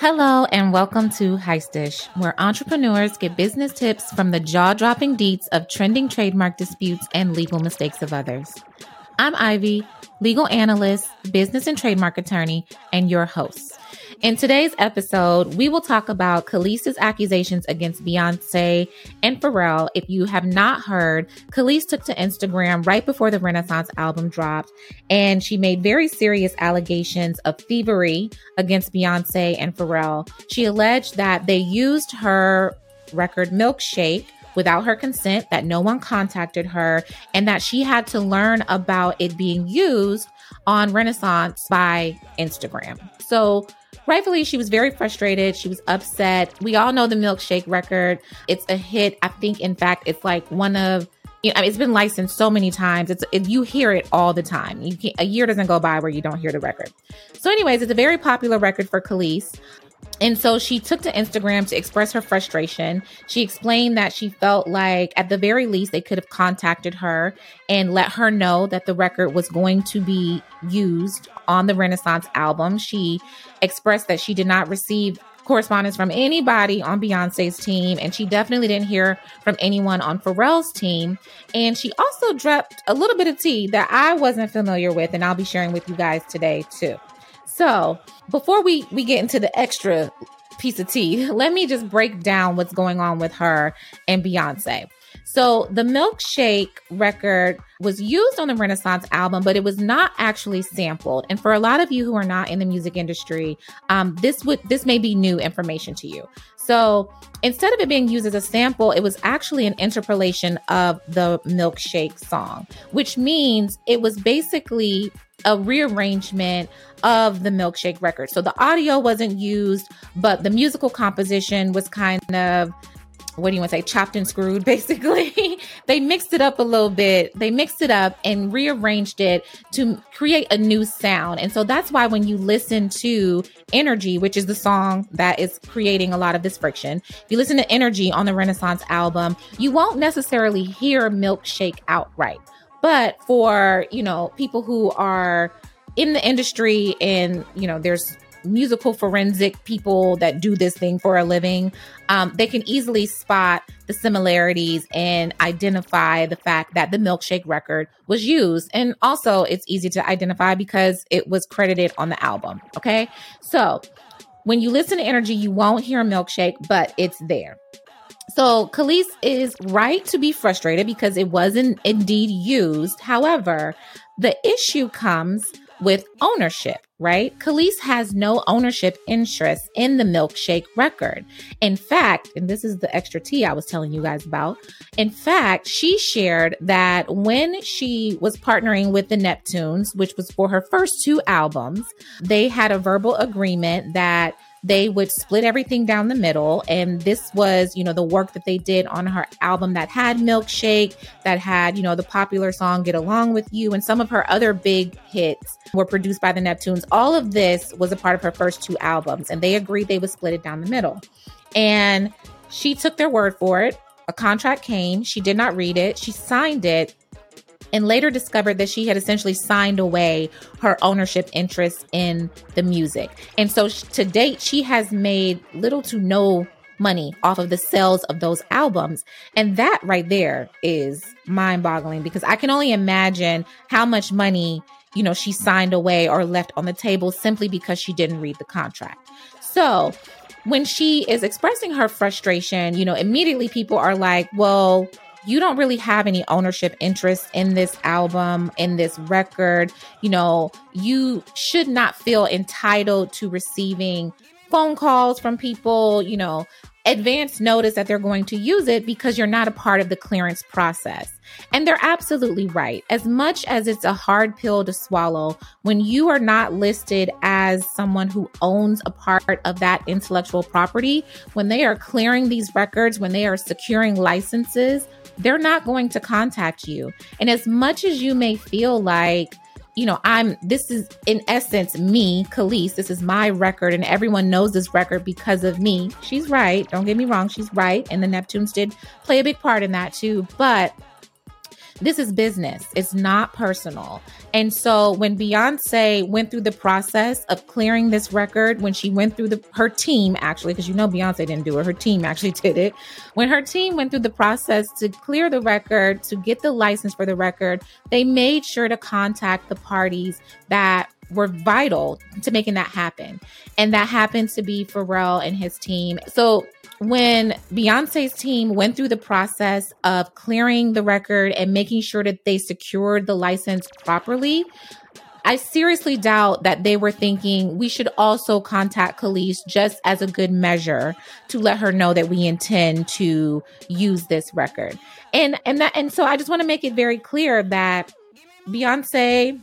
Hello, and welcome to Heistish, where entrepreneurs get business tips from the jaw dropping deets of trending trademark disputes and legal mistakes of others. I'm Ivy, legal analyst, business and trademark attorney, and your host. In today's episode, we will talk about Kelis's accusations against Beyonce and Pharrell. If you have not heard, Kelis took to Instagram right before the Renaissance album dropped, and she made very serious allegations of thievery against Beyonce and Pharrell. She alleged that they used her record Milkshake without her consent, that no one contacted her, and that she had to learn about it being used on Renaissance by Instagram. So, rightfully, she was very frustrated. She was upset. We all know the Milkshake record. It's a hit. I think, in fact, it's like one of you know, it's been licensed so many times. It's it, you hear it all the time. You can't, a year doesn't go by where you don't hear the record. So, anyways, it's a very popular record for Kelis. And so she took to Instagram to express her frustration. She explained that she felt like, at the very least, they could have contacted her and let her know that the record was going to be used on the Renaissance album. She expressed that she did not receive correspondence from anybody on Beyonce's team, and she definitely didn't hear from anyone on Pharrell's team. And she also dropped a little bit of tea that I wasn't familiar with, and I'll be sharing with you guys today too. So before we we get into the extra piece of tea, let me just break down what's going on with her and Beyonce. So the milkshake record was used on the Renaissance album, but it was not actually sampled. And for a lot of you who are not in the music industry, um, this would this may be new information to you. So instead of it being used as a sample, it was actually an interpolation of the milkshake song, which means it was basically a rearrangement of the milkshake record. So the audio wasn't used, but the musical composition was kind of what do you want to say, chopped and screwed, basically. they mixed it up a little bit. They mixed it up and rearranged it to create a new sound. And so that's why when you listen to Energy, which is the song that is creating a lot of this friction, if you listen to Energy on the Renaissance album, you won't necessarily hear Milkshake outright. But for, you know, people who are in the industry and, you know, there's musical forensic people that do this thing for a living, um, they can easily spot the similarities and identify the fact that the milkshake record was used. And also, it's easy to identify because it was credited on the album. Okay. So when you listen to Energy, you won't hear milkshake, but it's there. So Kelis is right to be frustrated because it wasn't indeed used. However, the issue comes with ownership, right? Kelis has no ownership interest in the milkshake record. In fact, and this is the extra tea I was telling you guys about. In fact, she shared that when she was partnering with the Neptunes, which was for her first two albums, they had a verbal agreement that they would split everything down the middle. And this was, you know, the work that they did on her album that had Milkshake, that had, you know, the popular song Get Along With You, and some of her other big hits were produced by the Neptunes. All of this was a part of her first two albums, and they agreed they would split it down the middle. And she took their word for it. A contract came. She did not read it. She signed it and later discovered that she had essentially signed away her ownership interest in the music. And so to date, she has made little to no money off of the sales of those albums. And that right there is mind boggling because I can only imagine how much money, you know, she signed away or left on the table simply because she didn't read the contract. So when she is expressing her frustration, you know, immediately people are like, well, you don't really have any ownership interest in this album, in this record. You know, you should not feel entitled to receiving phone calls from people, you know, advance notice that they're going to use it because you're not a part of the clearance process. And they're absolutely right. As much as it's a hard pill to swallow, when you are not listed as someone who owns a part of that intellectual property, when they are clearing these records, when they are securing licenses, they're not going to contact you. And as much as you may feel like, you know, I'm this is in essence me, Kelis. This is my record, and everyone knows this record because of me. She's right. Don't get me wrong, she's right. And the Neptunes did play a big part in that too. But this is business. It's not personal. And so when Beyonce went through the process of clearing this record, when she went through the her team actually, because you know Beyonce didn't do it, her team actually did it. When her team went through the process to clear the record, to get the license for the record, they made sure to contact the parties that were vital to making that happen. And that happened to be Pharrell and his team. So when Beyonce's team went through the process of clearing the record and making sure that they secured the license properly, I seriously doubt that they were thinking we should also contact Kelis just as a good measure to let her know that we intend to use this record. And and that and so I just want to make it very clear that Beyonce,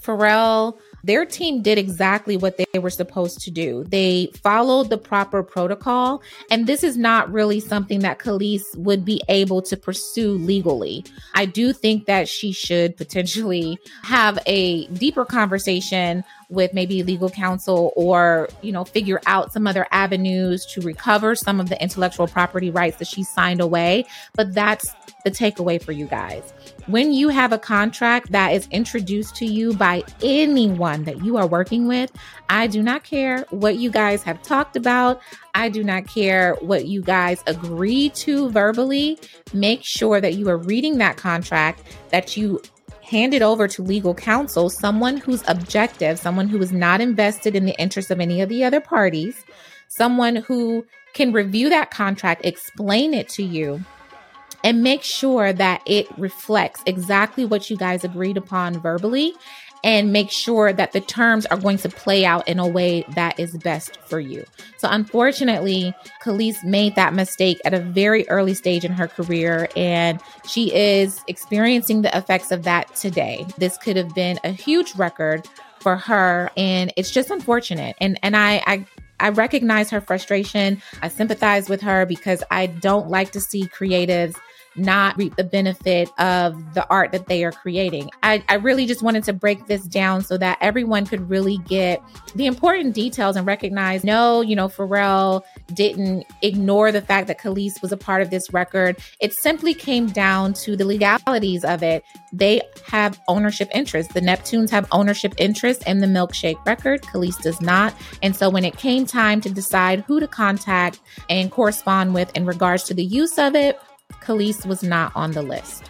Pharrell, their team did exactly what they were supposed to do. They followed the proper protocol. And this is not really something that Kelis would be able to pursue legally. I do think that she should potentially have a deeper conversation with maybe legal counsel or, you know, figure out some other avenues to recover some of the intellectual property rights that she signed away. But that's the takeaway for you guys. When you have a contract that is introduced to you by anyone that you are working with, I do not care what you guys have talked about. I do not care what you guys agree to verbally. Make sure that you are reading that contract, that you hand it over to legal counsel, someone who's objective, someone who is not invested in the interests of any of the other parties, someone who can review that contract, explain it to you, and make sure that it reflects exactly what you guys agreed upon verbally and make sure that the terms are going to play out in a way that is best for you. So, unfortunately, Kelis made that mistake at a very early stage in her career, and she is experiencing the effects of that today. This could have been a huge record for her, and it's just unfortunate. And and I, I I recognize her frustration. I sympathize with her because I don't like to see creatives not reap the benefit of the art that they are creating. I, I really just wanted to break this down so that everyone could really get the important details and recognize no, you know, Pharrell didn't ignore the fact that Kelis was a part of this record. It simply came down to the legalities of it. They have ownership interest. The Neptunes have ownership interest in the Milkshake record. Kelis does not. And so when it came time to decide who to contact and correspond with in regards to the use of it, Kelis was not on the list.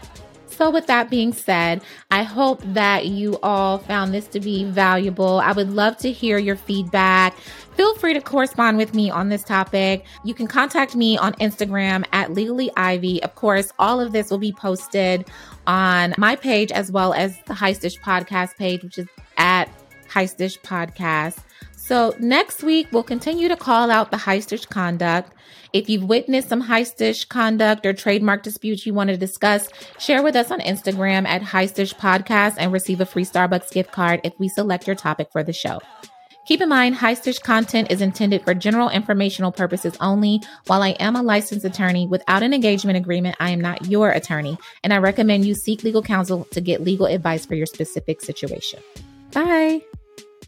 So, with that being said, I hope that you all found this to be valuable. I would love to hear your feedback. Feel free to correspond with me on this topic. You can contact me on Instagram at Legally Ivy. Of course, all of this will be posted on my page as well as the Heistish podcast page, which is at Heistish Podcast. So, next week, we'll continue to call out the heistish conduct. If you've witnessed some heistish conduct or trademark disputes you want to discuss, share with us on Instagram at heistish podcast and receive a free Starbucks gift card if we select your topic for the show. Keep in mind, heistish content is intended for general informational purposes only. While I am a licensed attorney, without an engagement agreement, I am not your attorney, and I recommend you seek legal counsel to get legal advice for your specific situation. Bye.